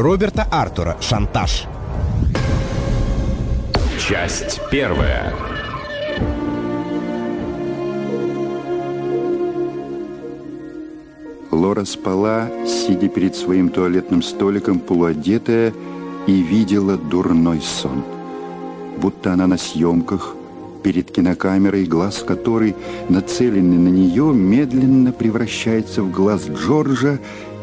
Роберта Артура «Шантаж». Часть первая. Лора спала, сидя перед своим туалетным столиком, полуодетая, и видела дурной сон. Будто она на съемках, перед кинокамерой, глаз которой, нацеленный на нее, медленно превращается в глаз Джорджа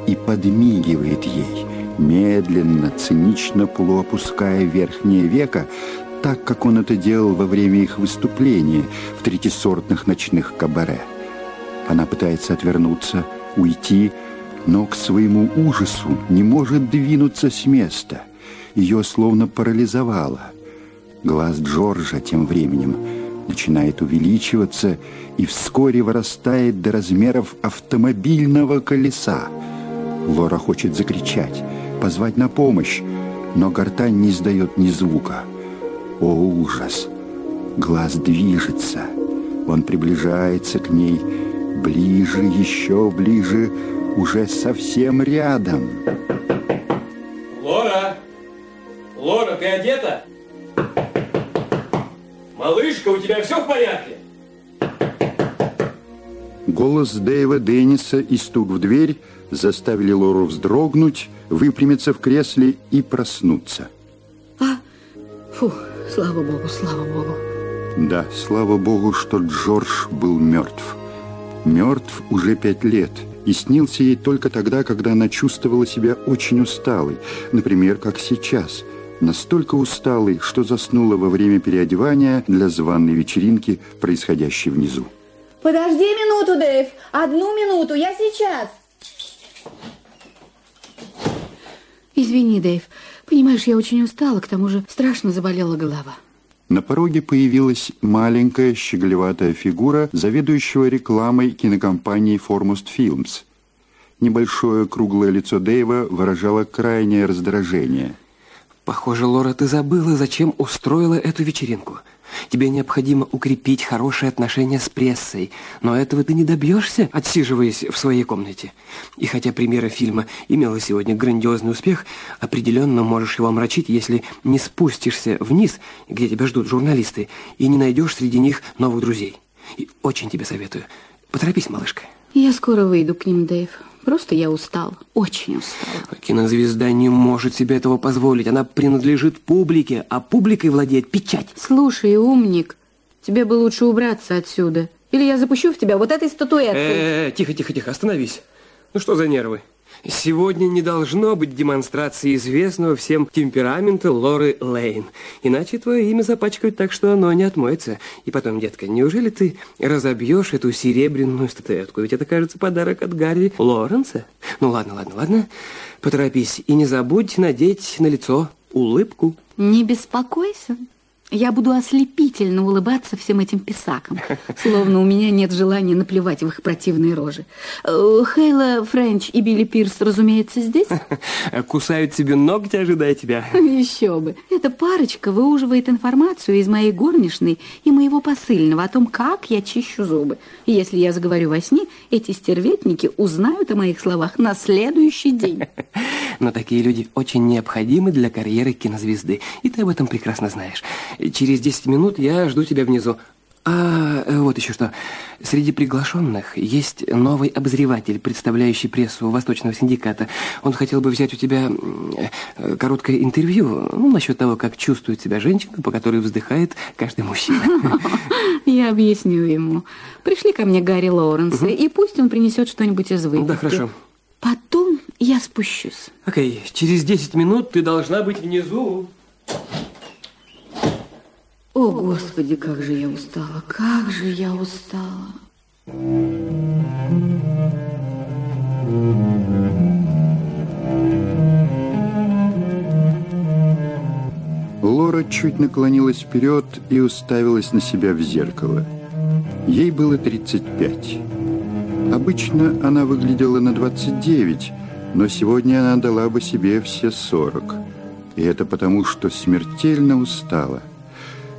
и подмигивает ей, медленно, цинично полуопуская верхнее веко, так, как он это делал во время их выступления в третисортных ночных кабаре. Она пытается отвернуться, уйти, но к своему ужасу не может двинуться с места. Ее словно парализовало. Глаз Джорджа тем временем начинает увеличиваться и вскоре вырастает до размеров автомобильного колеса. Лора хочет закричать, позвать на помощь, но гортань не издает ни звука. О, ужас! Глаз движется. Он приближается к ней, ближе, еще ближе, уже совсем рядом. Лора! Лора, ты одета? Малышка, у тебя все в порядке? Голос Дэйва Денниса и стук в дверь заставили Лору вздрогнуть, выпрямиться в кресле и проснуться. А, фу, слава богу, слава богу. Да, слава богу, что Джордж был мертв. Мертв уже пять лет и снился ей только тогда, когда она чувствовала себя очень усталой, например, как сейчас. Настолько усталой, что заснула во время переодевания для званной вечеринки, происходящей внизу. Подожди минуту, Дэйв. Одну минуту, я сейчас. Извини, Дэйв. Понимаешь, я очень устала, к тому же страшно заболела голова. На пороге появилась маленькая щеголеватая фигура заведующего рекламой кинокомпании Foremost Films. Небольшое круглое лицо Дэйва выражало крайнее раздражение. Похоже, Лора, ты забыла, зачем устроила эту вечеринку. Тебе необходимо укрепить хорошие отношения с прессой, но этого ты не добьешься, отсиживаясь в своей комнате. И хотя премьера фильма имела сегодня грандиозный успех, определенно можешь его омрачить, если не спустишься вниз, где тебя ждут журналисты, и не найдешь среди них новых друзей. И очень тебе советую. Поторопись, малышка. Я скоро выйду к ним, Дэйв. Просто я устал, очень устал. Кинозвезда не может себе этого позволить. Она принадлежит публике, а публикой владеет печать. Слушай, умник, тебе бы лучше убраться отсюда. Или я запущу в тебя вот этой статуэткой. Э, -э, -э тихо, тихо, тихо, остановись. Ну что за нервы? Сегодня не должно быть демонстрации известного всем темперамента Лоры Лейн. Иначе твое имя запачкают так, что оно не отмоется. И потом, детка, неужели ты разобьешь эту серебряную статуэтку? Ведь это, кажется, подарок от Гарри Лоренса. Ну ладно, ладно, ладно. Поторопись. И не забудь надеть на лицо улыбку. Не беспокойся. Я буду ослепительно улыбаться всем этим писакам, словно у меня нет желания наплевать в их противные рожи. Хейла Френч и Билли Пирс, разумеется, здесь? Кусают тебе ногти, ожидая тебя. Еще бы. Эта парочка выуживает информацию из моей горничной и моего посыльного о том, как я чищу зубы. И если я заговорю во сне, эти стерветники узнают о моих словах на следующий день. Но такие люди очень необходимы для карьеры кинозвезды, и ты об этом прекрасно знаешь. Через 10 минут я жду тебя внизу. А, э, вот еще что. Среди приглашенных есть новый обозреватель, представляющий прессу Восточного синдиката. Он хотел бы взять у тебя э, короткое интервью ну, насчет того, как чувствует себя женщина, по которой вздыхает каждый мужчина. Я объясню ему. Пришли ко мне Гарри Лоуренс, и пусть он принесет что-нибудь из выпивки. Да, хорошо. Потом я спущусь. Окей, через 10 минут ты должна быть внизу. О, Господи, как же я устала, как же я устала. Лора чуть наклонилась вперед и уставилась на себя в зеркало. Ей было 35. Обычно она выглядела на 29, но сегодня она дала бы себе все 40. И это потому, что смертельно устала.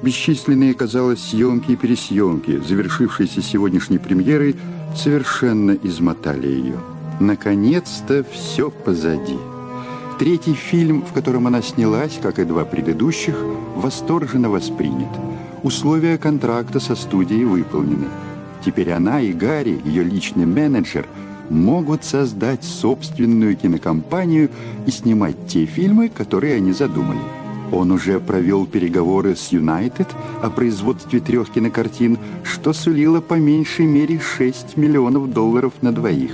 Бесчисленные, казалось, съемки и пересъемки, завершившиеся сегодняшней премьерой, совершенно измотали ее. Наконец-то все позади. Третий фильм, в котором она снялась, как и два предыдущих, восторженно воспринят. Условия контракта со студией выполнены. Теперь она и Гарри, ее личный менеджер, могут создать собственную кинокомпанию и снимать те фильмы, которые они задумали. Он уже провел переговоры с Юнайтед о производстве трех кинокартин, что сулило по меньшей мере 6 миллионов долларов на двоих.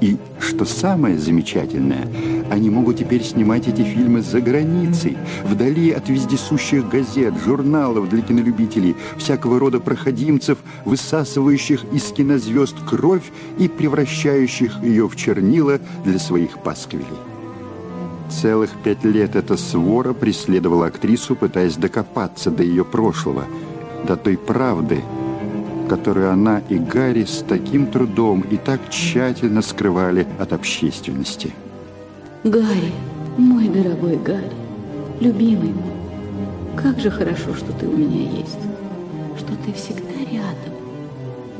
И, что самое замечательное, они могут теперь снимать эти фильмы за границей, вдали от вездесущих газет, журналов для кинолюбителей, всякого рода проходимцев, высасывающих из кинозвезд кровь и превращающих ее в чернила для своих пасквилей. Целых пять лет эта свора преследовала актрису, пытаясь докопаться до ее прошлого, до той правды, которую она и Гарри с таким трудом и так тщательно скрывали от общественности. Гарри, мой дорогой Гарри, любимый мой, как же хорошо, что ты у меня есть, что ты всегда рядом.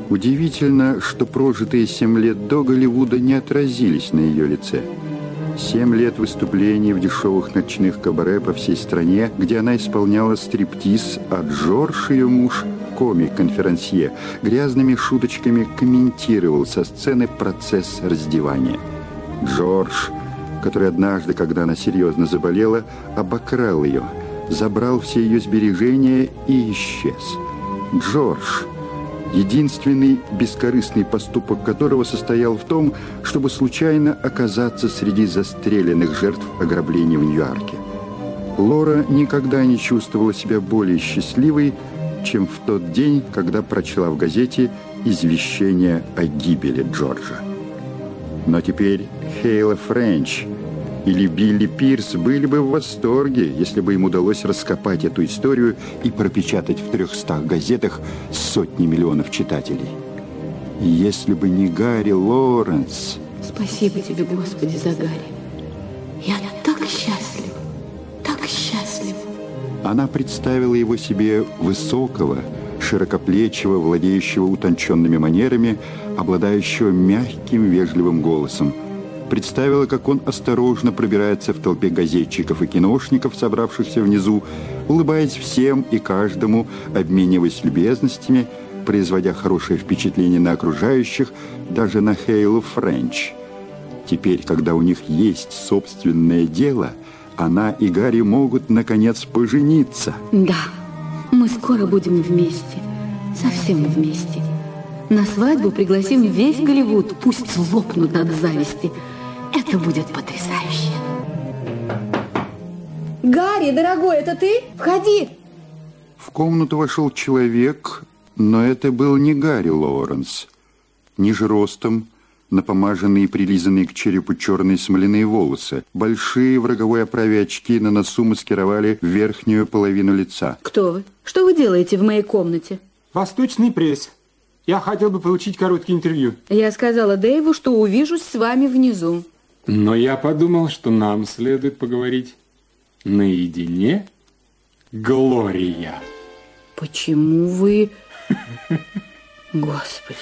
Удивительно, что прожитые семь лет до Голливуда не отразились на ее лице – Семь лет выступлений в дешевых ночных кабаре по всей стране, где она исполняла стриптиз, а Джордж, ее муж, комик-конферансье, грязными шуточками комментировал со сцены процесс раздевания. Джордж, который однажды, когда она серьезно заболела, обокрал ее, забрал все ее сбережения и исчез. Джордж, единственный бескорыстный поступок которого состоял в том, чтобы случайно оказаться среди застреленных жертв ограбления в Нью-Йорке. Лора никогда не чувствовала себя более счастливой, чем в тот день, когда прочла в газете извещение о гибели Джорджа. Но теперь Хейла Френч – или Билли Пирс были бы в восторге, если бы им удалось раскопать эту историю и пропечатать в трехстах газетах сотни миллионов читателей. Если бы не Гарри Лоренс... Спасибо тебе, Господи, за Гарри. Я так счастлива, так счастлива. Она представила его себе высокого, широкоплечего, владеющего утонченными манерами, обладающего мягким, вежливым голосом – представила, как он осторожно пробирается в толпе газетчиков и киношников, собравшихся внизу, улыбаясь всем и каждому, обмениваясь любезностями, производя хорошее впечатление на окружающих, даже на Хейлу Френч. Теперь, когда у них есть собственное дело, она и Гарри могут, наконец, пожениться. Да, мы скоро будем вместе, совсем вместе. На свадьбу пригласим весь Голливуд, пусть лопнут от зависти – это будет потрясающе. Гарри, дорогой, это ты? Входи. В комнату вошел человек, но это был не Гарри Лоуренс. Ниже ростом, напомаженные и прилизанные к черепу черные смоляные волосы. Большие в роговой оправе очки на носу маскировали верхнюю половину лица. Кто вы? Что вы делаете в моей комнате? Восточный пресс. Я хотел бы получить короткое интервью. Я сказала Дэйву, что увижусь с вами внизу. Но я подумал, что нам следует поговорить наедине, Глория. Почему вы... Господи,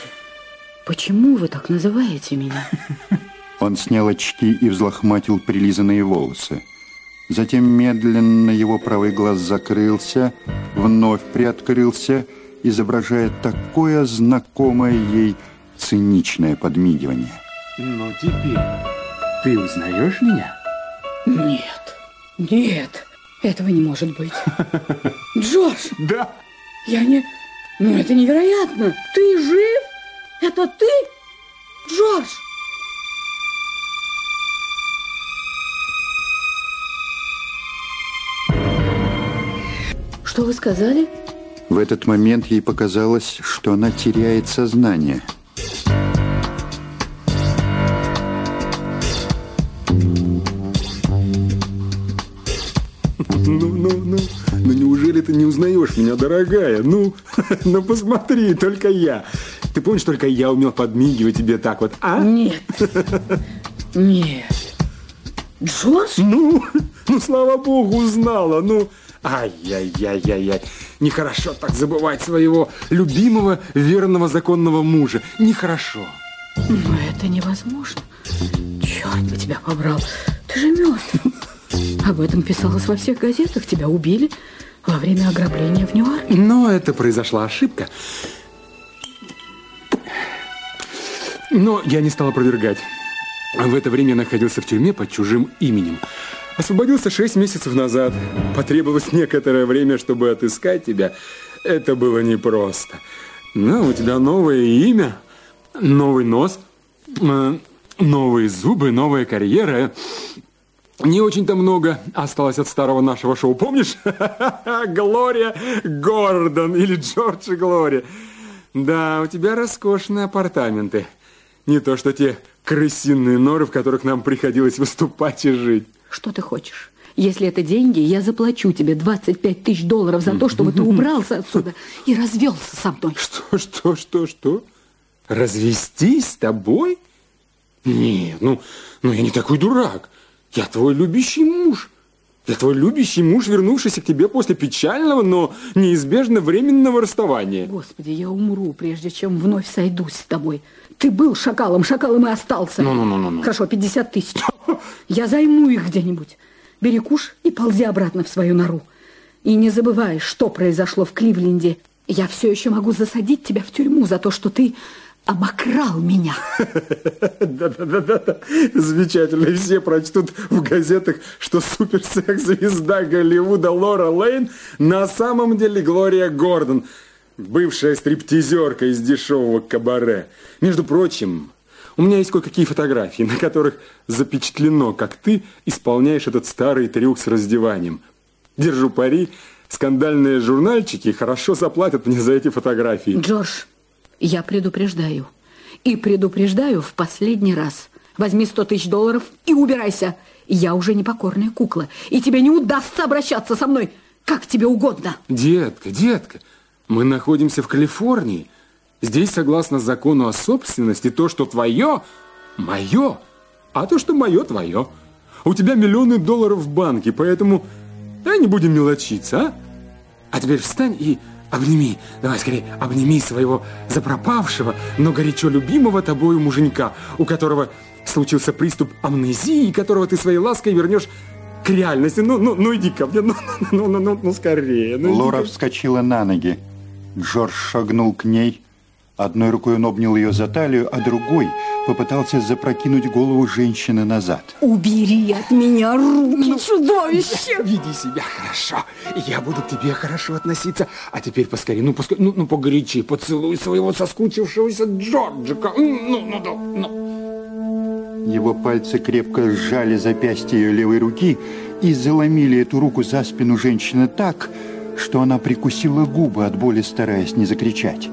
почему вы так называете меня? Он снял очки и взлохматил прилизанные волосы. Затем медленно его правый глаз закрылся, вновь приоткрылся, изображая такое знакомое ей циничное подмигивание. Ну, теперь ты узнаешь меня? Нет, нет, этого не может быть. Джош! Да. Я не... Ну, это невероятно! Ты жив? Это ты? Джордж! Что вы сказали? В этот момент ей показалось, что она теряет сознание. Ну, ну, ну, ну неужели ты не узнаешь меня, дорогая? Ну, ну посмотри, только я. Ты помнишь, только я умел подмигивать тебе так вот, а? Нет. Нет. Джордж? Ну, ну, слава богу, узнала. Ну, ай-яй-яй-яй-яй. Нехорошо так забывать своего любимого, верного, законного мужа. Нехорошо. Но это невозможно. Черт бы тебя побрал. Ты же мертв. Об этом писалось во всех газетах. Тебя убили во время ограбления в Нью-Йорке. Но это произошла ошибка. Но я не стал опровергать. В это время я находился в тюрьме под чужим именем. Освободился шесть месяцев назад. Потребовалось некоторое время, чтобы отыскать тебя. Это было непросто. Но у тебя новое имя, новый нос, э, новые зубы, новая карьера. Не очень-то много осталось от старого нашего шоу. Помнишь? Глория Гордон или Джордж и Глория. Да, у тебя роскошные апартаменты. Не то что те крысиные норы, в которых нам приходилось выступать и жить. Что ты хочешь? Если это деньги, я заплачу тебе 25 тысяч долларов за то, чтобы ты убрался отсюда и развелся со мной. Что, что, что, что? Развестись с тобой? Нет, ну, ну я не такой дурак. Я твой любящий муж. Я твой любящий муж, вернувшийся к тебе после печального, но неизбежно временного расставания. Господи, я умру, прежде чем вновь сойдусь с тобой. Ты был шакалом, шакалом и остался. Ну, ну, ну, ну, ну. Хорошо, 50 тысяч. Я займу их где-нибудь. Бери куш и ползи обратно в свою нору. И не забывай, что произошло в Кливленде. Я все еще могу засадить тебя в тюрьму за то, что ты обокрал меня. Да-да-да, замечательно. Все прочтут в газетах, что суперсекс-звезда Голливуда Лора Лейн на самом деле Глория Гордон, бывшая стриптизерка из дешевого кабаре. Между прочим, у меня есть кое-какие фотографии, на которых запечатлено, как ты исполняешь этот старый трюк с раздеванием. Держу пари, скандальные журнальчики хорошо заплатят мне за эти фотографии. Джордж, я предупреждаю. И предупреждаю в последний раз. Возьми 100 тысяч долларов и убирайся. Я уже не покорная кукла, и тебе не удастся обращаться со мной, как тебе угодно. Детка, детка, мы находимся в Калифорнии. Здесь, согласно закону о собственности, то, что твое, мое, а то, что мое, твое. У тебя миллионы долларов в банке, поэтому давай не будем мелочиться, а? А теперь встань и Обними, давай скорее, обними своего запропавшего, но горячо любимого тобою муженька, у которого случился приступ амнезии, которого ты своей лаской вернешь к реальности. Ну, ну, ну иди ко мне, ну, ну, ну, ну, ну скорее. Ну, Лора вскочила на ноги. Джордж шагнул к ней, Одной рукой он обнял ее за талию, а другой попытался запрокинуть голову женщины назад. Убери от меня руки, чудовище! Веди себя хорошо, я буду к тебе хорошо относиться. А теперь поскорее, ну, поскорее, ну, ну погорячи, поцелуй своего соскучившегося Джорджика. Ну, ну, ну, ну. Его пальцы крепко сжали запястье ее левой руки и заломили эту руку за спину женщины так, что она прикусила губы от боли, стараясь не закричать.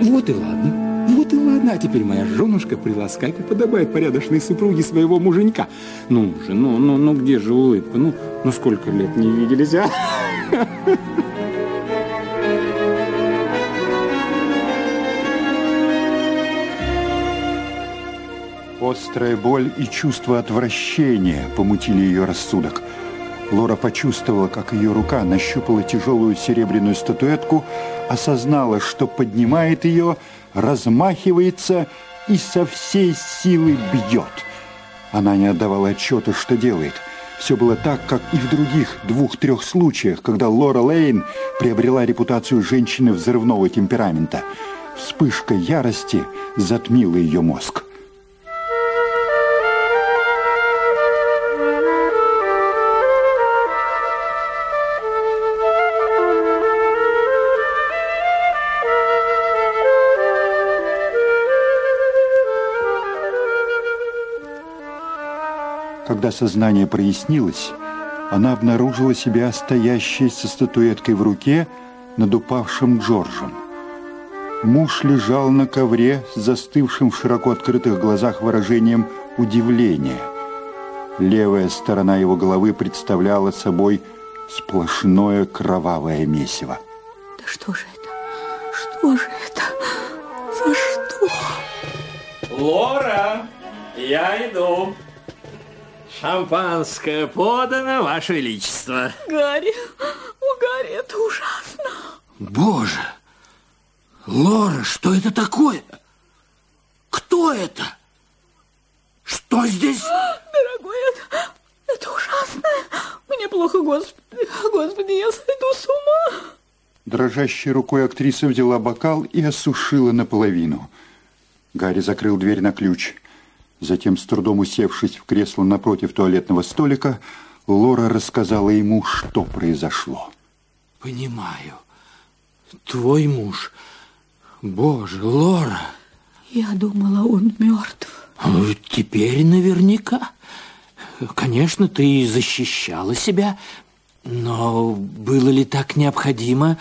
Вот и ладно. Вот и ладно. Теперь моя женушка приласкай, как подобает порядочной супруге своего муженька. Ну же, ну, ну, ну где же улыбка? Ну, ну сколько лет не виделись, а? Острая боль и чувство отвращения помутили ее рассудок. Лора почувствовала, как ее рука нащупала тяжелую серебряную статуэтку, осознала, что поднимает ее, размахивается и со всей силы бьет. Она не отдавала отчета, что делает. Все было так, как и в других двух-трех случаях, когда Лора Лейн приобрела репутацию женщины взрывного темперамента. Вспышка ярости затмила ее мозг. Когда сознание прояснилось, она обнаружила себя стоящей со статуэткой в руке над упавшим Джорджем. Муж лежал на ковре с застывшим в широко открытых глазах выражением удивления. Левая сторона его головы представляла собой сплошное кровавое месиво. Да что же это? Что же это? За что? Лора, я иду. Шампанское подано, Ваше Величество. Гарри, о, Гарри, это ужасно. Боже! Лора, что это такое? Кто это? Что здесь? Дорогой, это, это ужасно. Мне плохо, Господи. Господи, я сойду с ума. Дрожащей рукой актриса взяла бокал и осушила наполовину. Гарри закрыл дверь на ключ. Затем, с трудом усевшись в кресло напротив туалетного столика, Лора рассказала ему, что произошло. Понимаю. Твой муж... Боже, Лора... Я думала, он мертв. Теперь наверняка. Конечно, ты защищала себя, но было ли так необходимо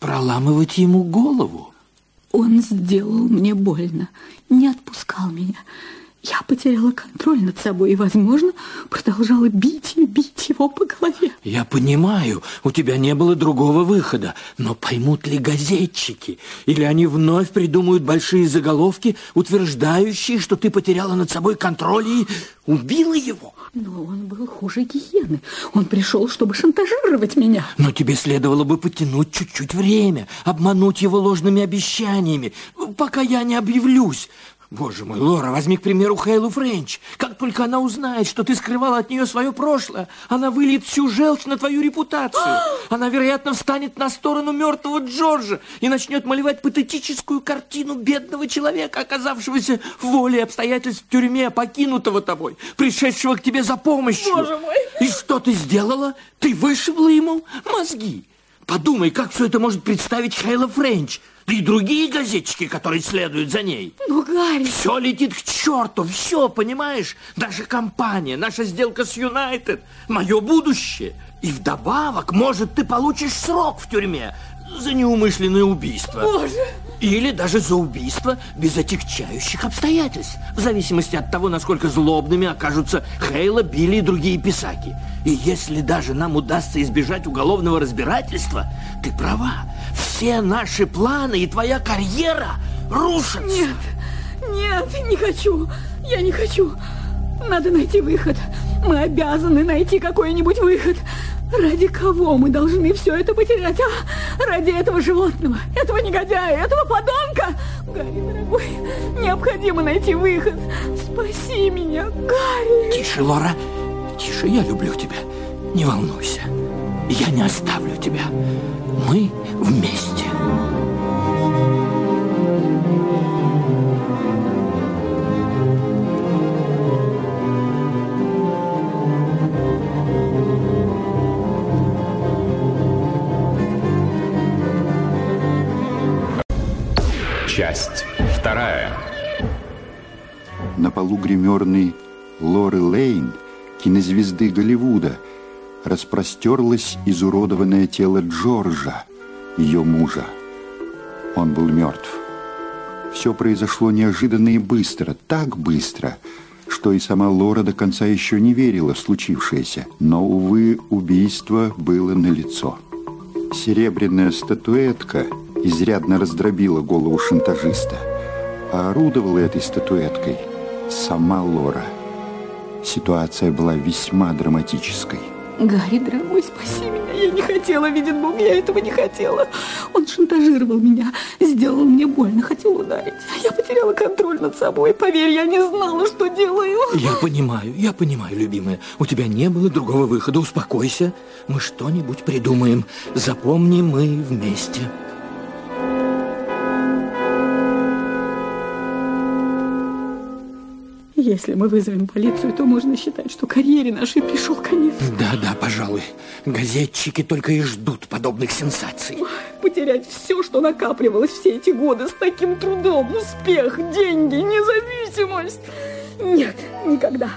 проламывать ему голову? Он сделал мне больно, не отпускал меня. Я потеряла контроль над собой и, возможно, продолжала бить и бить его по голове. Я понимаю, у тебя не было другого выхода, но поймут ли газетчики? Или они вновь придумают большие заголовки, утверждающие, что ты потеряла над собой контроль и убила его? Но он был хуже гиены. Он пришел, чтобы шантажировать меня. Но тебе следовало бы потянуть чуть-чуть время, обмануть его ложными обещаниями, пока я не объявлюсь. Боже мой, Лора, возьми, к примеру, Хейлу Френч. Как только она узнает, что ты скрывала от нее свое прошлое, она выльет всю желчь на твою репутацию. Она, вероятно, встанет на сторону мертвого Джорджа и начнет малевать патетическую картину бедного человека, оказавшегося в воле обстоятельств в тюрьме, покинутого тобой, пришедшего к тебе за помощью. Боже мой! И что ты сделала? Ты вышибла ему мозги. Подумай, как все это может представить Хейла Френч, да и другие газетчики, которые следуют за ней. Ну, Гарри... Все летит к черту, все, понимаешь? Наша компания, наша сделка с Юнайтед, мое будущее. И вдобавок, может, ты получишь срок в тюрьме за неумышленное убийство. Боже! Или даже за убийство без отягчающих обстоятельств, в зависимости от того, насколько злобными окажутся Хейла, Билли и другие писаки. И если даже нам удастся избежать уголовного разбирательства, ты права, все наши планы и твоя карьера рушатся. Нет, нет, не хочу, я не хочу. Надо найти выход. Мы обязаны найти какой-нибудь выход. Ради кого мы должны все это потерять, а? Ради этого животного, этого негодяя, этого подонка? Гарри, дорогой, необходимо найти выход. Спаси меня, Гарри. Тише, Лора, тише, я люблю тебя. Не волнуйся, я не оставлю тебя. Мы вместе. Часть вторая. На полу гримерной Лоры Лейн, кинозвезды Голливуда, распростерлось изуродованное тело Джорджа, ее мужа. Он был мертв. Все произошло неожиданно и быстро, так быстро, что и сама Лора до конца еще не верила в случившееся. Но, увы, убийство было налицо. Серебряная статуэтка изрядно раздробила голову шантажиста, а орудовала этой статуэткой сама Лора. Ситуация была весьма драматической. Гарри, дорогой, спаси меня. Я не хотела, видит Бог, я этого не хотела. Он шантажировал меня, сделал мне больно, хотел ударить. Я потеряла контроль над собой. Поверь, я не знала, что делаю. Я понимаю, я понимаю, любимая. У тебя не было другого выхода. Успокойся. Мы что-нибудь придумаем. Запомни, мы вместе. Если мы вызовем полицию, то можно считать, что карьере нашей пришел конец. Да, да, пожалуй. Газетчики только и ждут подобных сенсаций. Потерять все, что накапливалось все эти годы с таким трудом, успех, деньги, независимость. Нет, никогда.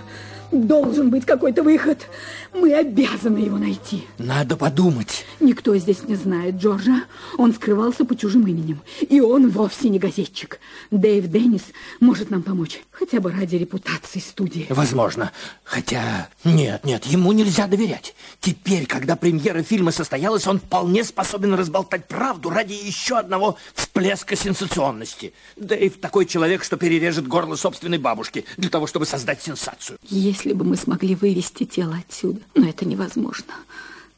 Должен быть какой-то выход. Мы обязаны его найти. Надо подумать. Никто здесь не знает Джорджа. Он скрывался по чужим именем. И он вовсе не газетчик. Дэйв Деннис может нам помочь. Хотя бы ради репутации студии. Возможно. Хотя... Нет, нет, ему нельзя доверять. Теперь, когда премьера фильма состоялась, он вполне способен разболтать правду ради еще одного всплеска сенсационности. Дэйв такой человек, что перережет горло собственной бабушки для того, чтобы создать сенсацию. Если бы мы смогли вывести тело отсюда. Но это невозможно.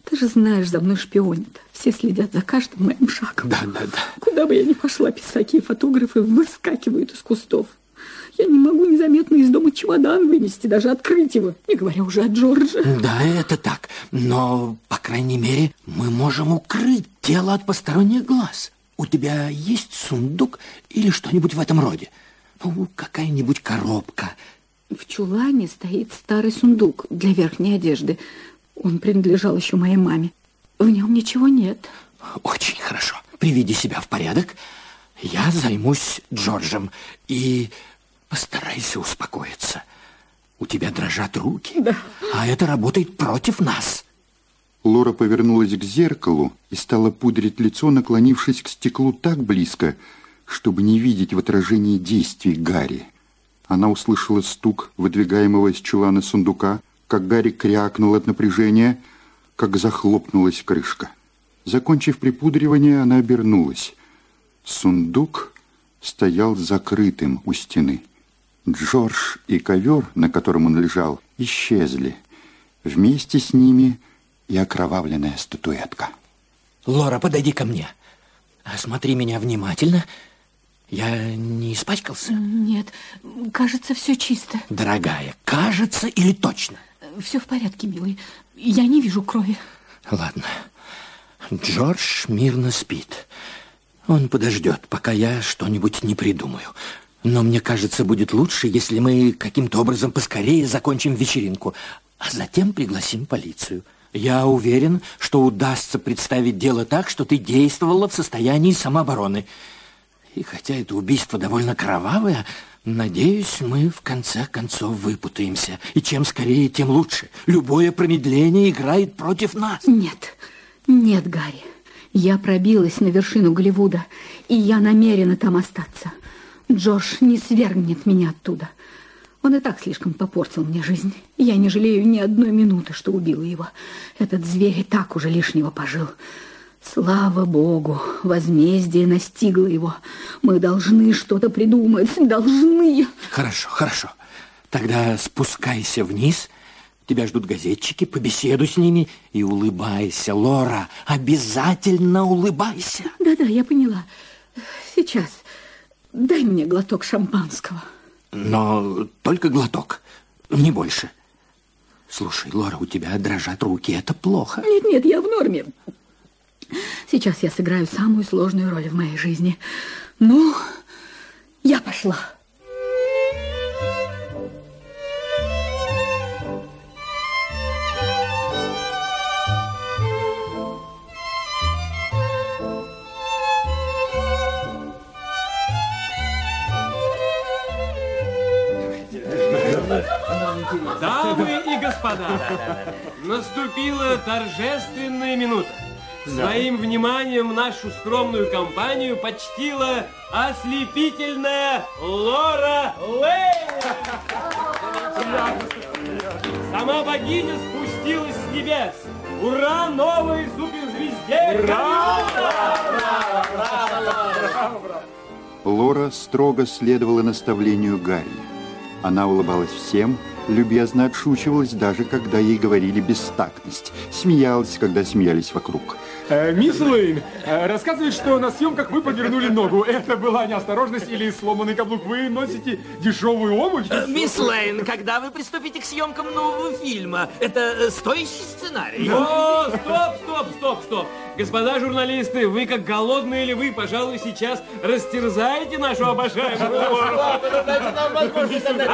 Ты же знаешь, за мной шпионят. Все следят за каждым моим шагом. Да, да, да. Куда бы я ни пошла, писаки и фотографы выскакивают из кустов. Я не могу незаметно из дома чемодан вынести, даже открыть его, не говоря уже о Джордже. Да, это так. Но, по крайней мере, мы можем укрыть тело от посторонних глаз. У тебя есть сундук или что-нибудь в этом роде? Ну, какая-нибудь коробка. В чулане стоит старый сундук для верхней одежды. Он принадлежал еще моей маме. В нем ничего нет. Очень хорошо. Приведи себя в порядок. Я займусь Джорджем и постарайся успокоиться. У тебя дрожат руки, да. а это работает против нас. Лора повернулась к зеркалу и стала пудрить лицо, наклонившись к стеклу так близко, чтобы не видеть в отражении действий Гарри. Она услышала стук выдвигаемого из чулана сундука, как Гарри крякнул от напряжения, как захлопнулась крышка. Закончив припудривание, она обернулась. Сундук стоял закрытым у стены. Джордж и ковер, на котором он лежал, исчезли. Вместе с ними и окровавленная статуэтка. Лора, подойди ко мне. Смотри меня внимательно. Я не испачкался? Нет, кажется, все чисто. Дорогая, кажется или точно? Все в порядке, милый. Я не вижу крови. Ладно. Джордж мирно спит. Он подождет, пока я что-нибудь не придумаю. Но мне кажется, будет лучше, если мы каким-то образом поскорее закончим вечеринку, а затем пригласим полицию. Я уверен, что удастся представить дело так, что ты действовала в состоянии самообороны. И хотя это убийство довольно кровавое, надеюсь, мы в конце концов выпутаемся. И чем скорее, тем лучше. Любое промедление играет против нас. Нет, нет, Гарри. Я пробилась на вершину Голливуда, и я намерена там остаться. Джош не свергнет меня оттуда. Он и так слишком попортил мне жизнь. Я не жалею ни одной минуты, что убила его. Этот зверь и так уже лишнего пожил. Слава Богу, возмездие настигло его. Мы должны что-то придумать, должны. Хорошо, хорошо. Тогда спускайся вниз. Тебя ждут газетчики, побеседуй с ними и улыбайся, Лора. Обязательно улыбайся. Да-да, я поняла. Сейчас. Дай мне глоток шампанского. Но только глоток, не больше. Слушай, Лора, у тебя дрожат руки, это плохо. Нет-нет, я в норме. Сейчас я сыграю самую сложную роль в моей жизни. Ну, я пошла. Дамы и господа, наступила торжественная минута. Своим вниманием нашу скромную компанию почтила ослепительная Лора Лей. Сама богиня спустилась с небес. Ура новой суперзвезде! Ура! Браво, браво, браво, Лора строго следовала наставлению Гарри. Она улыбалась всем, любезно отшучивалась, даже когда ей говорили бестактность. Смеялась, когда смеялись вокруг. Э, мисс Лейн, э, рассказывает, что на съемках вы подвернули ногу. Это была неосторожность или сломанный каблук? Вы носите дешевую обувь? Э, Мисс Лейн, когда вы приступите к съемкам нового фильма? Это стоящий сценарий? О, стоп, стоп, стоп, стоп. Господа журналисты, вы как голодные львы, пожалуй, сейчас растерзаете нашу обожаемую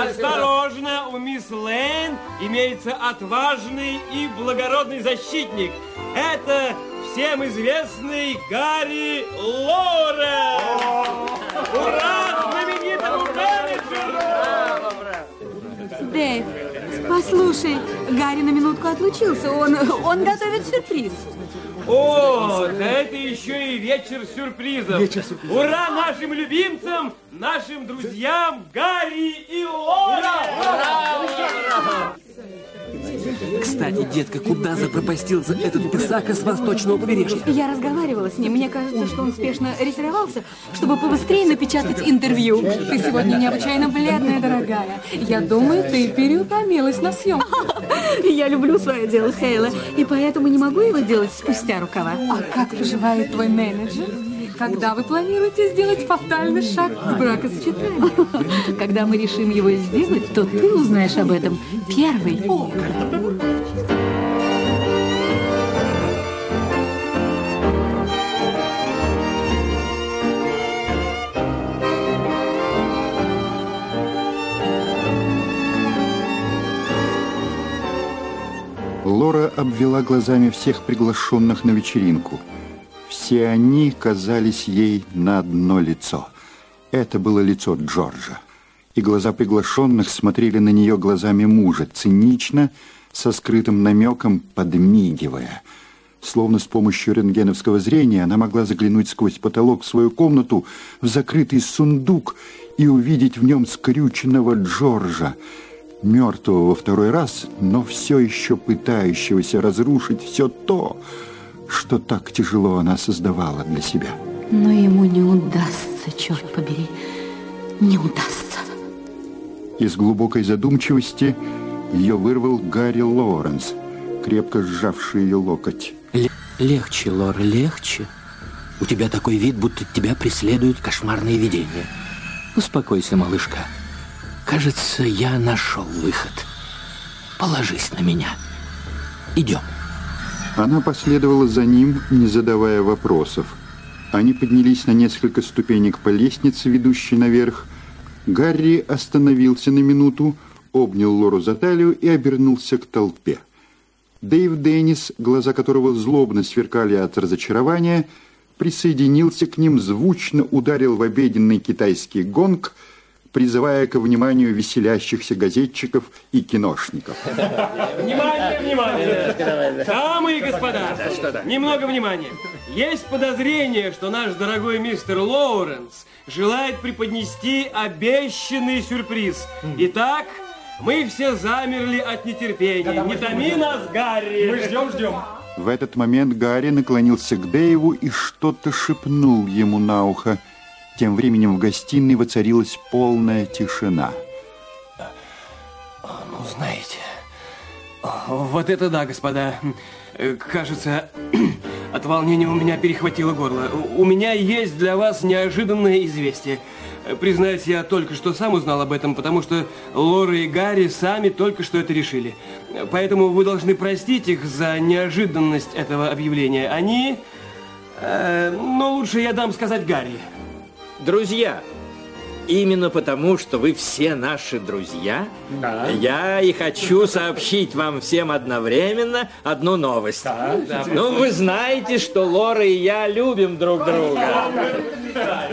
Осторожно, у мисс Лейн имеется отважный и благородный защитник. Это всем известный Гарри Лорен. Ура, знаменитому менеджеру! Дэйв, послушай, Гарри на минутку отлучился. Он, он готовит сюрприз. О, да это еще и вечер сюрпризов. Вечер сюрпризов. Ура нашим любимцам, нашим друзьям Гарри и Лорен! Ура! Ура! Кстати, детка, куда запропастился этот писака с восточного побережья? Я разговаривала с ним. Мне кажется, что он спешно ретировался, чтобы побыстрее напечатать интервью. Ты сегодня необычайно бледная, дорогая. Я думаю, ты переутомилась на съемках. Я люблю свое дело, Хейла, и поэтому не могу его делать спустя рукава. А как поживает твой менеджер? Когда вы планируете сделать фатальный шаг к бракосочетанию? Когда мы решим его сделать, то ты узнаешь об этом первый. Лора обвела глазами всех приглашенных на вечеринку. Все они казались ей на одно лицо. Это было лицо Джорджа. И глаза приглашенных смотрели на нее глазами мужа, цинично, со скрытым намеком, подмигивая. Словно с помощью рентгеновского зрения она могла заглянуть сквозь потолок в свою комнату в закрытый сундук и увидеть в нем скрюченного Джорджа, мертвого во второй раз, но все еще пытающегося разрушить все то, что так тяжело она создавала для себя. Но ему не удастся, черт побери, не удастся. Из глубокой задумчивости ее вырвал Гарри Лоренс, крепко сжавший ее локоть. Л легче, Лора, легче. У тебя такой вид, будто тебя преследуют кошмарные видения. Успокойся, малышка. Кажется, я нашел выход. Положись на меня. Идем. Она последовала за ним, не задавая вопросов. Они поднялись на несколько ступенек по лестнице, ведущей наверх. Гарри остановился на минуту, обнял Лору за талию и обернулся к толпе. Дэйв Деннис, глаза которого злобно сверкали от разочарования, присоединился к ним, звучно ударил в обеденный китайский гонг, призывая к вниманию веселящихся газетчиков и киношников. Внимание, внимание! Дамы и господа, немного внимания. Есть подозрение, что наш дорогой мистер Лоуренс желает преподнести обещанный сюрприз. Итак, мы все замерли от нетерпения. Не томи нас, Гарри! Мы ждем, ждем. В этот момент Гарри наклонился к Дэйву и что-то шепнул ему на ухо. Тем временем в гостиной воцарилась полная тишина. Ну, знаете, вот это да, господа. Кажется, от волнения у меня перехватило горло. У меня есть для вас неожиданное известие. Признаюсь, я только что сам узнал об этом, потому что Лора и Гарри сами только что это решили. Поэтому вы должны простить их за неожиданность этого объявления. Они... э, ну, лучше я дам сказать Гарри. Друзья, именно потому, что вы все наши друзья, я и хочу сообщить вам всем одновременно одну новость. Ну, вы знаете, что Лора и я любим друг друга.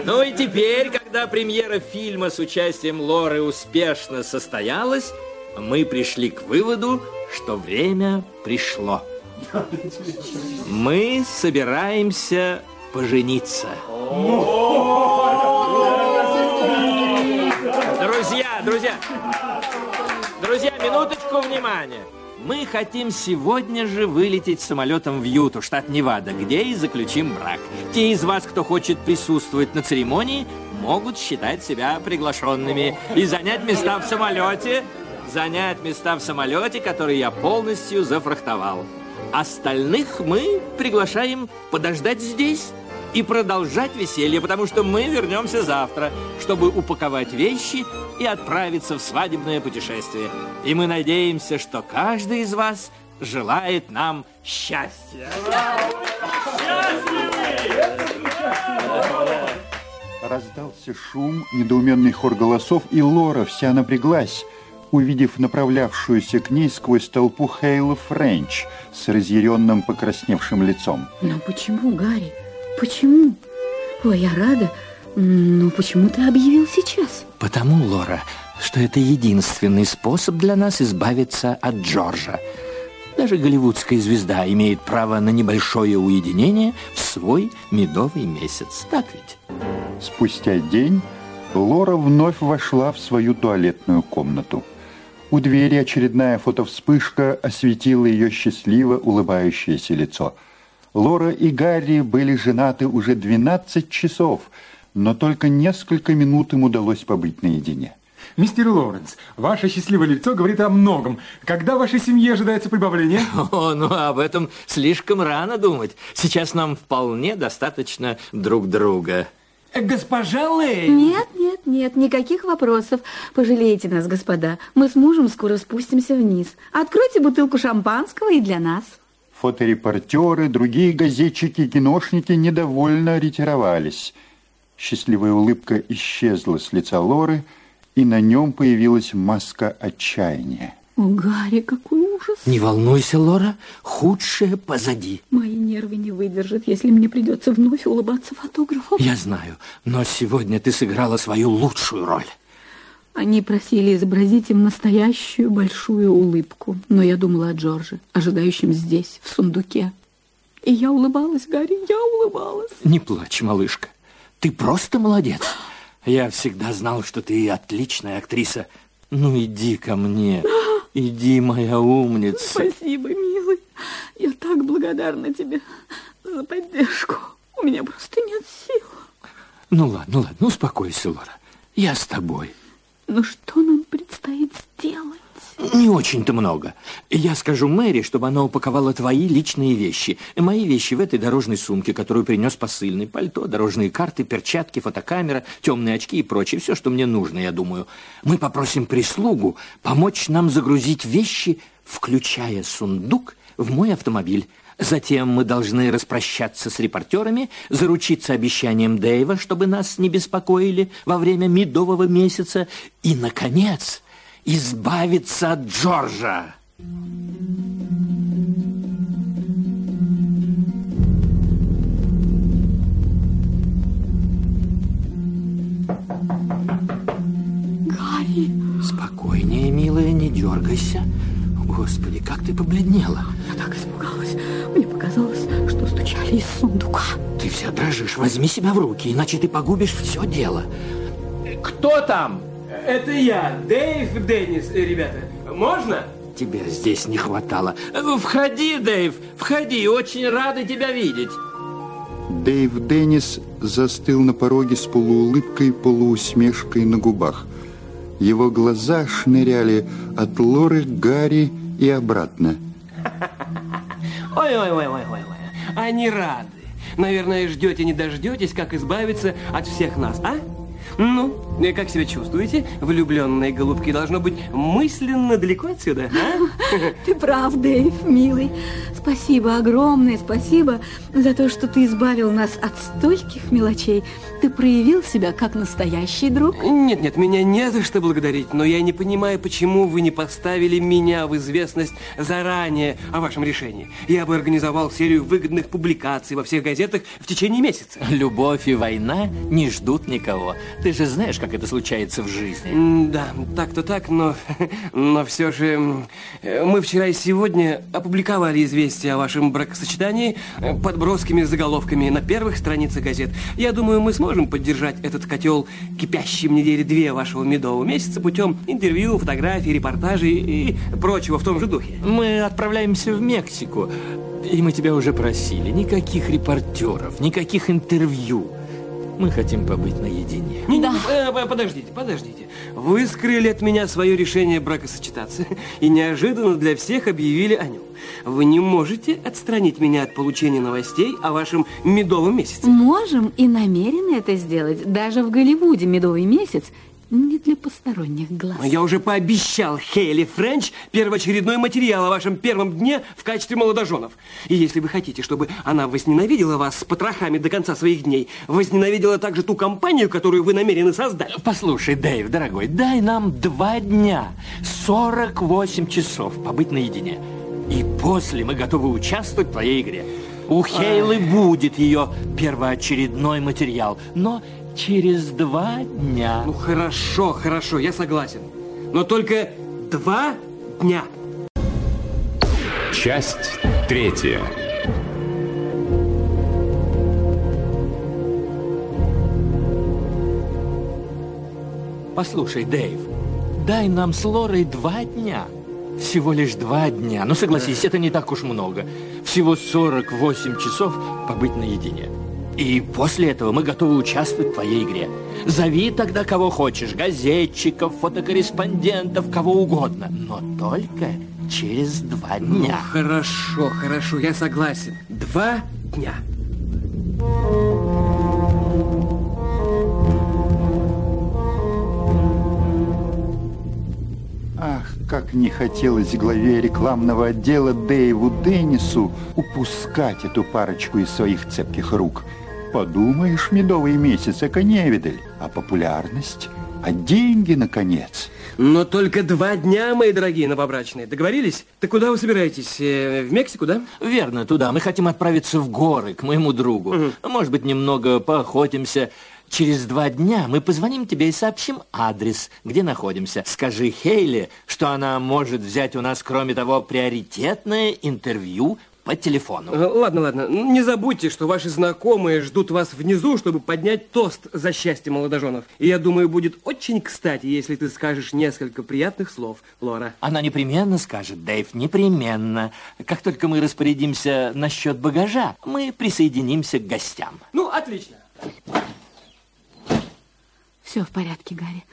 Ну и теперь, когда премьера фильма с участием Лоры успешно состоялась, мы пришли к выводу, что время пришло. Мы собираемся пожениться. Друзья, друзья, друзья, минуточку внимания. Мы хотим сегодня же вылететь самолетом в Юту, штат Невада, где и заключим брак. Те из вас, кто хочет присутствовать на церемонии, могут считать себя приглашенными и занять места в самолете занять места в самолете, который я полностью зафрахтовал. Остальных мы приглашаем подождать здесь и продолжать веселье, потому что мы вернемся завтра, чтобы упаковать вещи и отправиться в свадебное путешествие. И мы надеемся, что каждый из вас желает нам счастья. Раздался шум, недоуменный хор голосов, и Лора вся напряглась, увидев направлявшуюся к ней сквозь толпу Хейла Френч с разъяренным покрасневшим лицом. Но почему, Гарри? Почему? Ой, я рада. Но почему ты объявил сейчас? Потому, Лора, что это единственный способ для нас избавиться от Джорджа. Даже голливудская звезда имеет право на небольшое уединение в свой медовый месяц. Так ведь? Спустя день Лора вновь вошла в свою туалетную комнату. У двери очередная фотовспышка осветила ее счастливо улыбающееся лицо. Лора и Гарри были женаты уже 12 часов, но только несколько минут им удалось побыть наедине. Мистер Лоренс, ваше счастливое лицо говорит о многом. Когда в вашей семье ожидается прибавление? О, ну об этом слишком рано думать. Сейчас нам вполне достаточно друг друга. Госпожа Лэй! Нет, нет, нет, никаких вопросов. Пожалейте нас, господа. Мы с мужем скоро спустимся вниз. Откройте бутылку шампанского и для нас. Фоторепортеры, другие газетчики и киношники недовольно ретировались. Счастливая улыбка исчезла с лица Лоры, и на нем появилась маска отчаяния. О, Гарри, какой ужас. Не волнуйся, Лора, худшее позади. Мои нервы не выдержат, если мне придется вновь улыбаться фотографу. Я знаю, но сегодня ты сыграла свою лучшую роль. Они просили изобразить им настоящую большую улыбку, но я думала о Джорже, ожидающем здесь, в сундуке. И я улыбалась, Гарри, я улыбалась. Не плачь, малышка. Ты просто молодец. Я всегда знал, что ты отличная актриса. Ну, иди ко мне. Иди, моя умница. Спасибо, милый. Я так благодарна тебе за поддержку. У меня просто нет сил. Ну, ладно, ладно, успокойся, Лора. Я с тобой. Но что нам предстоит сделать? Не очень-то много. Я скажу Мэри, чтобы она упаковала твои личные вещи. Мои вещи в этой дорожной сумке, которую принес посыльный. Пальто, дорожные карты, перчатки, фотокамера, темные очки и прочее. Все, что мне нужно, я думаю. Мы попросим прислугу помочь нам загрузить вещи, включая сундук, в мой автомобиль. Затем мы должны распрощаться с репортерами, заручиться обещанием Дэйва, чтобы нас не беспокоили во время медового месяца. И, наконец, избавиться от Джорджа. Гарри! Спокойнее, милая, не дергайся. Господи, как ты побледнела. Я так испугалась. Мне показалось, что стучали из сундука. Ты вся дрожишь. Возьми себя в руки, иначе ты погубишь все дело. Кто там? Это я, Дэйв Деннис, э, ребята. Можно? Тебя здесь не хватало. Входи, Дэйв, входи. Очень рада тебя видеть. Дэйв Деннис застыл на пороге с полуулыбкой, полуусмешкой на губах. Его глаза шныряли от Лоры Гарри и обратно. Ой-ой-ой-ой-ой. Они рады. Наверное, ждете, не дождетесь, как избавиться от всех нас, а? Ну, как себя чувствуете? Влюбленные голубки должно быть мысленно далеко отсюда, а? Ты прав, Дэйв, милый. Спасибо, огромное спасибо за то, что ты избавил нас от стольких мелочей. Ты проявил себя как настоящий друг. Нет-нет, меня не за что благодарить, но я не понимаю, почему вы не поставили меня в известность заранее о вашем решении. Я бы организовал серию выгодных публикаций во всех газетах в течение месяца. Любовь и война не ждут никого. Ты же знаешь, как это случается в жизни. Да, так-то так, но, но все же мы вчера и сегодня опубликовали известие о вашем бракосочетании э, подброскими заголовками на первых страницах газет. Я думаю, мы сможем поддержать этот котел кипящим недели две вашего медового месяца путем интервью, фотографий, репортажей и прочего в том же духе. Мы отправляемся в Мексику, и мы тебя уже просили. Никаких репортеров, никаких интервью. Мы хотим побыть наедине. Не, да. не, подождите, подождите. Вы скрыли от меня свое решение бракосочетаться и неожиданно для всех объявили о нем. Вы не можете отстранить меня от получения новостей о вашем медовом месяце. Можем и намерены это сделать. Даже в Голливуде медовый месяц не для посторонних глаз. Но я уже пообещал Хейли Френч первоочередной материал о вашем первом дне в качестве молодоженов. И если вы хотите, чтобы она возненавидела вас с потрохами до конца своих дней, возненавидела также ту компанию, которую вы намерены создать. Послушай, Дэйв, дорогой, дай нам два дня, 48 часов побыть наедине. И после мы готовы участвовать в твоей игре. У Хейлы будет ее первоочередной материал, но через два дня. Ну хорошо, хорошо, я согласен. Но только два дня. Часть третья. Послушай, Дэйв, дай нам с Лорой два дня. Всего лишь два дня. Ну, согласись, это не так уж много. Всего 48 часов побыть наедине. И после этого мы готовы участвовать в твоей игре. Зови тогда кого хочешь, газетчиков, фотокорреспондентов, кого угодно. Но только через два ну, дня. Ну, хорошо, хорошо, я согласен. Два дня. Ах, как не хотелось главе рекламного отдела Дэйву Деннису упускать эту парочку из своих цепких рук – Подумаешь, медовый месяц, эко невидаль, а популярность, а деньги, наконец. Но только два дня, мои дорогие новобрачные. Договорились? Так куда вы собираетесь? Э, в Мексику, да? Верно, туда. Мы хотим отправиться в горы, к моему другу. Угу. Может быть, немного поохотимся. Через два дня мы позвоним тебе и сообщим адрес, где находимся. Скажи Хейли, что она может взять у нас, кроме того, приоритетное интервью по телефону. Э, ладно, ладно. Не забудьте, что ваши знакомые ждут вас внизу, чтобы поднять тост за счастье молодоженов. И я думаю, будет очень кстати, если ты скажешь несколько приятных слов, Лора. Она непременно скажет, Дэйв, непременно. Как только мы распорядимся насчет багажа, мы присоединимся к гостям. Ну, отлично. Все в порядке, Гарри.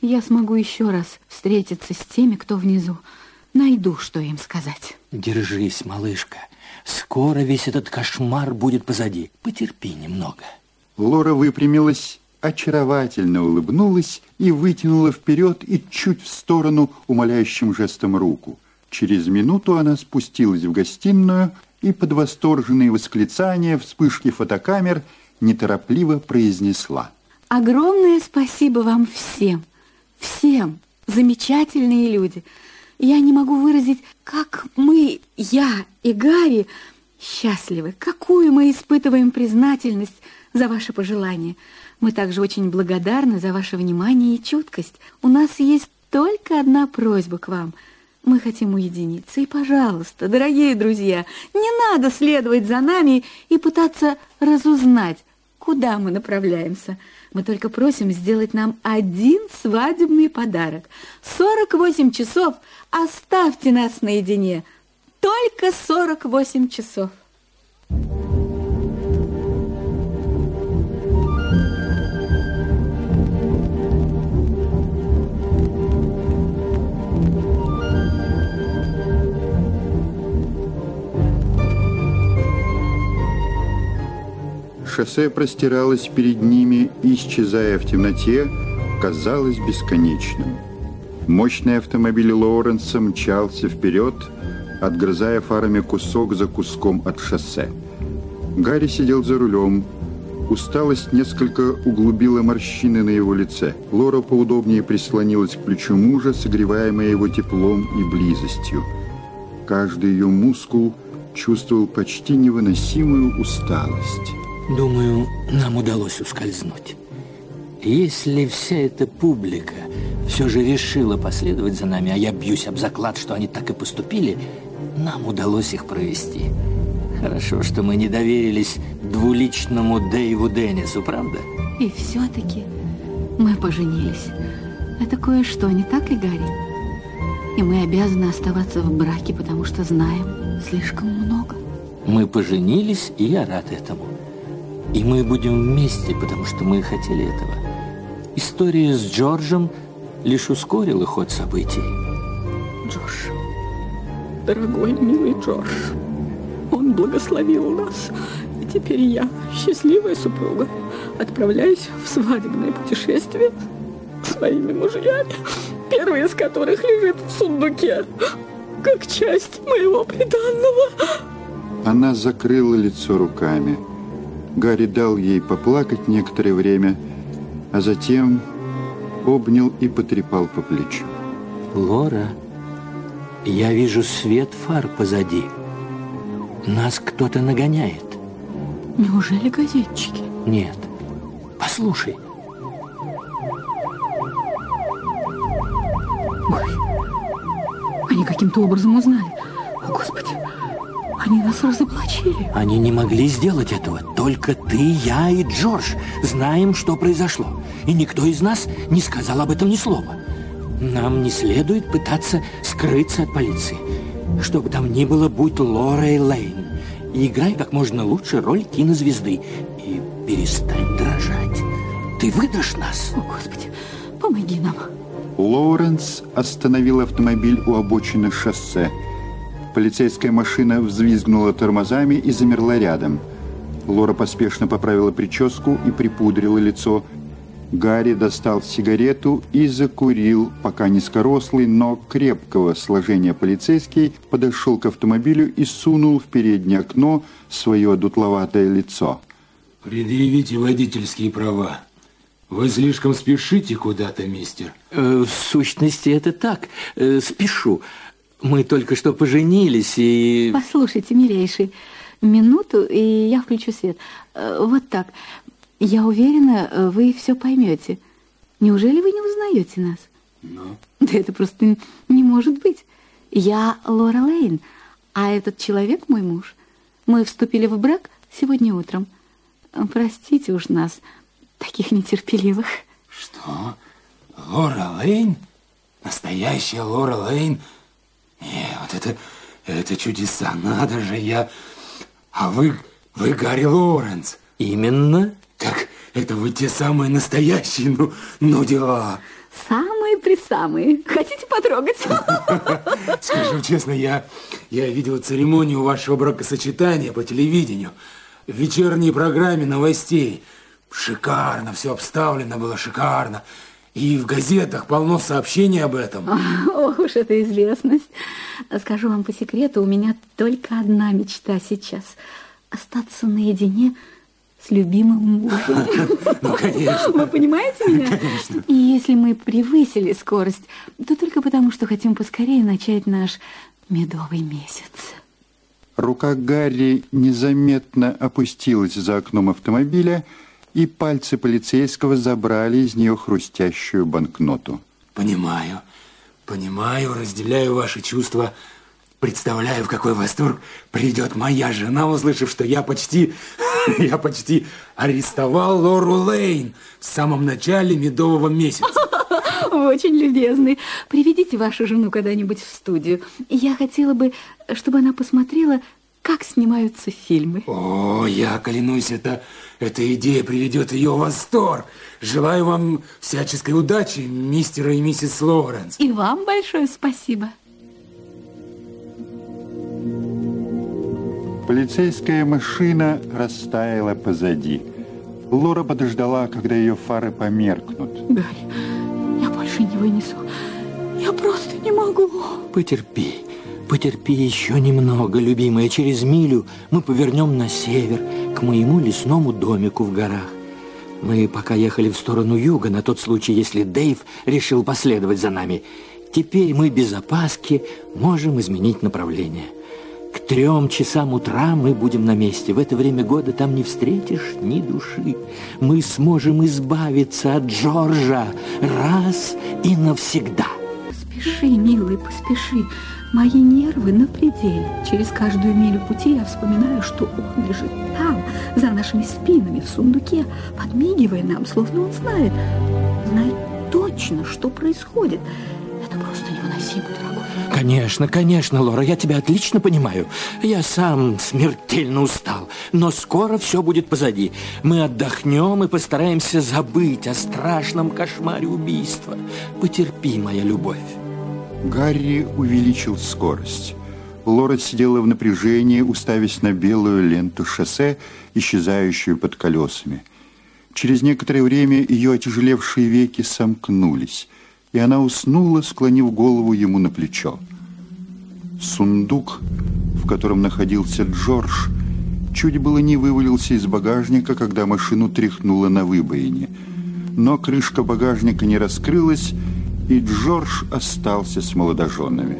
Я смогу еще раз встретиться с теми, кто внизу. Найду, что им сказать. Держись, малышка. Скоро весь этот кошмар будет позади. Потерпи немного. Лора выпрямилась, очаровательно улыбнулась и вытянула вперед и чуть в сторону умоляющим жестом руку. Через минуту она спустилась в гостиную и под восторженные восклицания, вспышки фотокамер неторопливо произнесла. Огромное спасибо вам всем, всем, замечательные люди – я не могу выразить, как мы, я и Гарри, счастливы, какую мы испытываем признательность за ваши пожелания. Мы также очень благодарны за ваше внимание и чуткость. У нас есть только одна просьба к вам. Мы хотим уединиться, и, пожалуйста, дорогие друзья, не надо следовать за нами и пытаться разузнать, куда мы направляемся. Мы только просим сделать нам один свадебный подарок. 48 часов – Оставьте нас наедине. Только 48 часов. Шоссе простиралось перед ними, исчезая в темноте, казалось бесконечным. Мощный автомобиль Лоуренса мчался вперед, отгрызая фарами кусок за куском от шоссе. Гарри сидел за рулем. Усталость несколько углубила морщины на его лице. Лора поудобнее прислонилась к плечу мужа, согреваемая его теплом и близостью. Каждый ее мускул чувствовал почти невыносимую усталость. Думаю, нам удалось ускользнуть. Если вся эта публика все же решила последовать за нами, а я бьюсь об заклад, что они так и поступили, нам удалось их провести. Хорошо, что мы не доверились двуличному Дэйву Деннису, правда? И все-таки мы поженились. Это кое-что, не так ли, Гарри? И мы обязаны оставаться в браке, потому что знаем слишком много. Мы поженились, и я рад этому. И мы будем вместе, потому что мы хотели этого. История с Джорджем лишь ускорила ход событий. Джордж, дорогой, милый Джордж, он благословил нас. И теперь я, счастливая супруга, отправляюсь в свадебное путешествие с своими мужьями, первый из которых лежит в сундуке, как часть моего приданного. Она закрыла лицо руками. Гарри дал ей поплакать некоторое время, а затем обнял и потрепал по плечу. Лора, я вижу свет фар позади. Нас кто-то нагоняет. Неужели газетчики? Нет. Послушай. Ой, они каким-то образом узнали. О, Господи, они нас разоблачили. Они не могли сделать этого. Только ты, я и Джордж знаем, что произошло. И никто из нас не сказал об этом ни слова. Нам не следует пытаться скрыться от полиции. Что бы там ни было, будь Лорой Лейн. И играй как можно лучше роль кинозвезды. И перестань дрожать. Ты выдашь нас? О, Господи, помоги нам. Лоуренс остановил автомобиль у обочины шоссе. Полицейская машина взвизгнула тормозами и замерла рядом. Лора поспешно поправила прическу и припудрила лицо. Гарри достал сигарету и закурил, пока низкорослый, но крепкого сложения полицейский подошел к автомобилю и сунул в переднее окно свое дутловатое лицо. Предъявите водительские права. Вы слишком спешите куда-то, мистер. Э, в сущности, это так. Э, спешу. Мы только что поженились и... Послушайте, милейший, минуту, и я включу свет. Э, Вот так. Я уверена, вы все поймете. Неужели вы не узнаете нас? Ну? Да это просто не может быть. Я Лора Лейн, а этот человек мой муж. Мы вступили в брак сегодня утром. Простите уж нас, таких нетерпеливых. Что? Лора Лейн? Настоящая Лора Лейн? Не, вот это, это чудеса, надо же, я... А вы, вы Гарри Лоуренс. Именно. Так это вы те самые настоящие, ну, ну дела. Самые-присамые. Хотите потрогать? Скажу честно, я, я видел церемонию вашего бракосочетания по телевидению. В вечерней программе новостей. Шикарно, все обставлено было, шикарно. И в газетах полно сообщений об этом. Ох уж эта известность. Скажу вам по секрету, у меня только одна мечта сейчас. Остаться наедине с любимым мужем. Ну, конечно. Вы понимаете меня? Конечно. И если мы превысили скорость, то только потому, что хотим поскорее начать наш медовый месяц. Рука Гарри незаметно опустилась за окном автомобиля, и пальцы полицейского забрали из нее хрустящую банкноту. Понимаю, понимаю, разделяю ваши чувства. Представляю, в какой восторг придет моя жена, услышав, что я почти, я почти арестовал Лору Лейн в самом начале медового месяца. Вы очень любезный. Приведите вашу жену когда-нибудь в студию. Я хотела бы, чтобы она посмотрела, как снимаются фильмы. О, я клянусь, это, эта идея приведет ее в восторг. Желаю вам всяческой удачи, мистер и миссис Лоуренс. И вам большое спасибо. Полицейская машина растаяла позади. Лора подождала, когда ее фары померкнут. Гарри, я больше не вынесу. Я просто не могу. Потерпи, потерпи еще немного, любимая. Через милю мы повернем на север, к моему лесному домику в горах. Мы пока ехали в сторону юга, на тот случай, если Дэйв решил последовать за нами. Теперь мы без опаски можем изменить направление. К трем часам утра мы будем на месте. В это время года там не встретишь ни души. Мы сможем избавиться от Джорджа раз и навсегда. Поспеши, милый, поспеши. Мои нервы на пределе. Через каждую милю пути я вспоминаю, что он лежит там, за нашими спинами, в сундуке, подмигивая нам, словно он знает, знает точно, что происходит. Это просто невыносимо, дорогой. Конечно, конечно, Лора, я тебя отлично понимаю. Я сам смертельно устал, но скоро все будет позади. Мы отдохнем и постараемся забыть о страшном кошмаре убийства. Потерпи, моя любовь. Гарри увеличил скорость. Лора сидела в напряжении, уставясь на белую ленту шоссе, исчезающую под колесами. Через некоторое время ее отяжелевшие веки сомкнулись, и она уснула, склонив голову ему на плечо. Сундук, в котором находился Джордж, чуть было не вывалился из багажника, когда машину тряхнуло на выбоине. Но крышка багажника не раскрылась, и Джордж остался с молодоженами.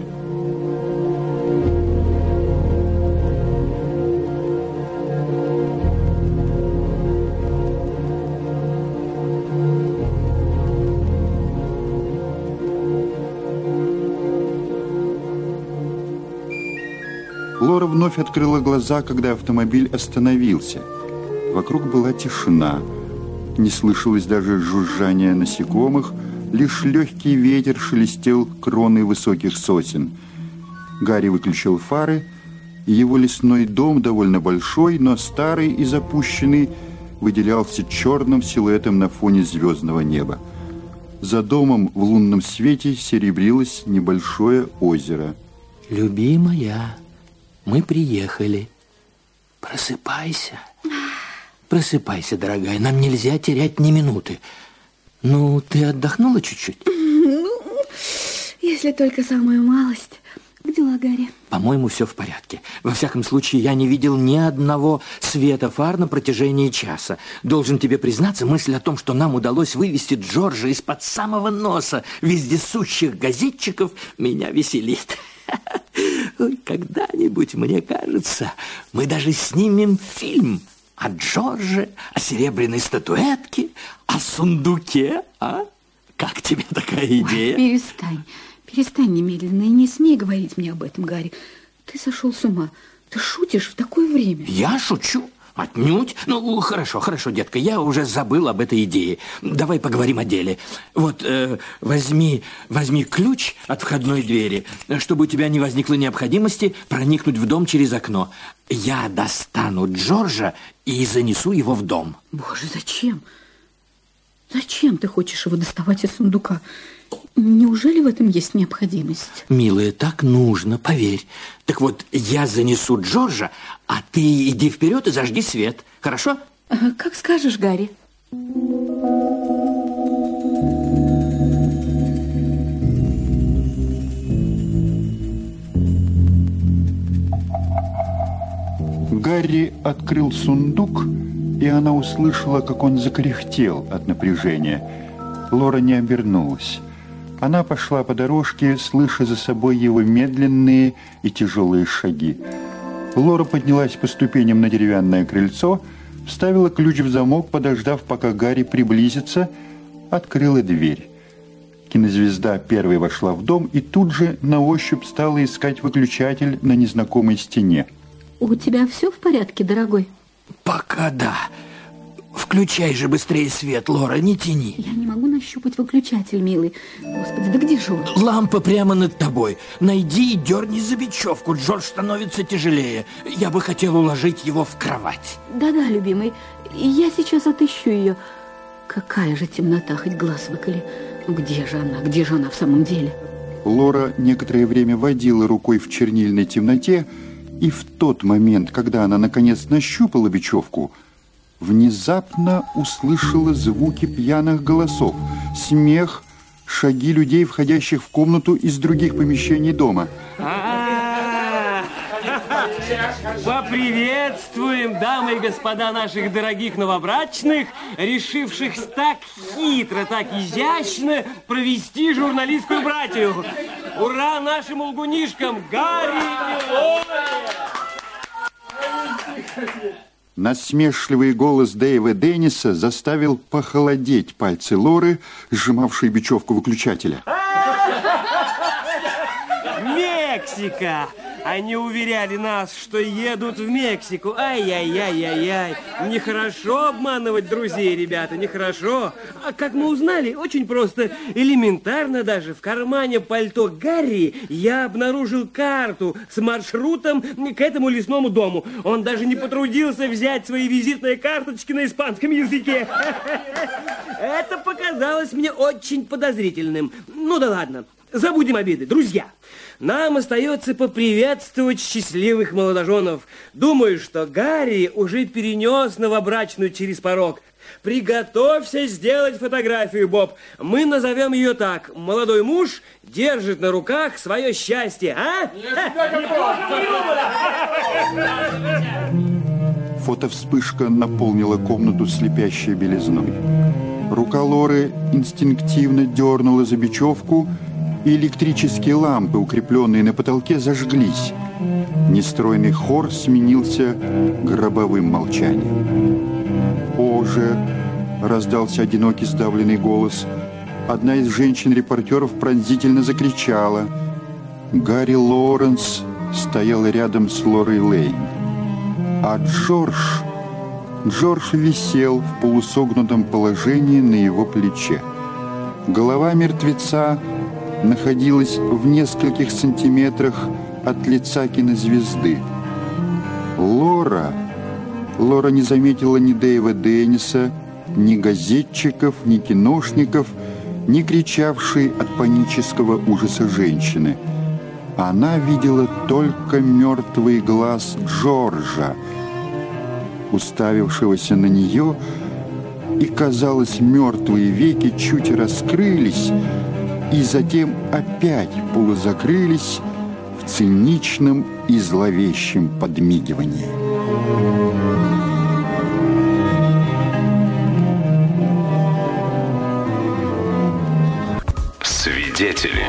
Лора вновь открыла глаза, когда автомобиль остановился. Вокруг была тишина. Не слышалось даже жужжания насекомых, лишь легкий ветер шелестел кроной высоких сосен. Гарри выключил фары, и его лесной дом, довольно большой, но старый и запущенный, выделялся черным силуэтом на фоне звездного неба. За домом в лунном свете серебрилось небольшое озеро. Любимая, мы приехали. Просыпайся. Просыпайся, дорогая. Нам нельзя терять ни минуты. Ну, ты отдохнула чуть-чуть? Ну, если только самую малость. Как дела, Гарри? По-моему, все в порядке. Во всяком случае, я не видел ни одного света фар на протяжении часа. Должен тебе признаться, мысль о том, что нам удалось вывести Джорджа из-под самого носа вездесущих газетчиков, меня веселит. Когда-нибудь, мне кажется, мы даже снимем фильм о Джордже, о серебряной статуэтке, о сундуке, а? Как тебе такая идея? Ой, перестань, перестань немедленно и не смей говорить мне об этом, Гарри. Ты сошел с ума. Ты шутишь в такое время. Я шучу? Отнюдь? Ну, хорошо, хорошо, детка, я уже забыл об этой идее. Давай поговорим о деле. Вот, э, возьми, возьми ключ от входной двери, чтобы у тебя не возникло необходимости проникнуть в дом через окно. Я достану Джорджа и занесу его в дом. Боже, зачем? Зачем ты хочешь его доставать из сундука? Неужели в этом есть необходимость? Милая, так нужно, поверь. Так вот, я занесу Джорджа, а ты иди вперед и зажги свет, хорошо? Ага, Как скажешь, Гарри. Гарри открыл сундук, и она услышала, как он закряхтел от напряжения. Лора не обернулась. Она пошла по дорожке, слыша за собой его медленные и тяжелые шаги. Лора поднялась по ступеням на деревянное крыльцо, вставила ключ в замок, подождав, пока Гарри приблизится, открыла дверь. Кинозвезда первой вошла в дом и тут же на ощупь стала искать выключатель на незнакомой стене. У тебя все в порядке, дорогой? Пока да. Включай же быстрее свет, Лора, не тяни. Я не могу нащупать выключатель, милый. Господи, да где же он? Лампа прямо над тобой. Найди и дерни за бечевку. Джордж становится тяжелее. Я бы хотел уложить его в кровать. Да-да, любимый, я сейчас отыщу ее. Какая же темнота, хоть глаз выколи. Ну где же она, где же она в самом деле? Лора некоторое время водила рукой в чернильной темноте, и в тот момент, когда она наконец нащупала бечевку, внезапно услышала звуки пьяных голосов, смех, шаги людей, входящих в комнату из других помещений дома. Поприветствуем, дамы и господа наших дорогих новобрачных, решивших так хитро, так изящно провести журналистскую братью. Ура нашим лгунишкам Гарри и Лоре! Насмешливый голос Дэйва Денниса заставил похолодеть пальцы Лоры, сжимавшие бечевку выключателя. Мексика! Они уверяли нас, что едут в Мексику. Ай-яй-яй-яй-яй. Нехорошо обманывать друзей, ребята, нехорошо. А как мы узнали? Очень просто. Элементарно даже. В кармане пальто Гарри я обнаружил карту с маршрутом к этому лесному дому. Он даже не потрудился взять свои визитные карточки на испанском языке. Это показалось мне очень подозрительным. Ну да ладно, забудем обиды. Друзья, нам остается поприветствовать счастливых молодоженов. Думаю, что Гарри уже перенес новобрачную через порог. Приготовься сделать фотографию, Боб. Мы назовем ее так. Молодой муж держит на руках свое счастье, а? Фотовспышка наполнила комнату слепящей белизной. Рука Лоры инстинктивно дернула за бечевку, и электрические лампы, укрепленные на потолке, зажглись. Нестройный хор сменился гробовым молчанием. «Боже!» — раздался одинокий сдавленный голос. Одна из женщин-репортеров пронзительно закричала. Гарри Лоренс стоял рядом с Лорой Лейн. А Джордж... Джордж висел в полусогнутом положении на его плече. Голова мертвеца находилась в нескольких сантиметрах от лица кинозвезды. Лора... Лора не заметила ни Дэйва Денниса, ни газетчиков, ни киношников, ни кричавшей от панического ужаса женщины. Она видела только мертвый глаз Джорджа, уставившегося на нее, и, казалось, мертвые веки чуть раскрылись, и затем опять полузакрылись в циничном и зловещем подмигивании. Свидетели.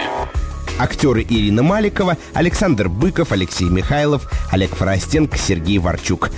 Актеры Ирина Маликова, Александр Быков, Алексей Михайлов, Олег Форостенко, Сергей Варчук.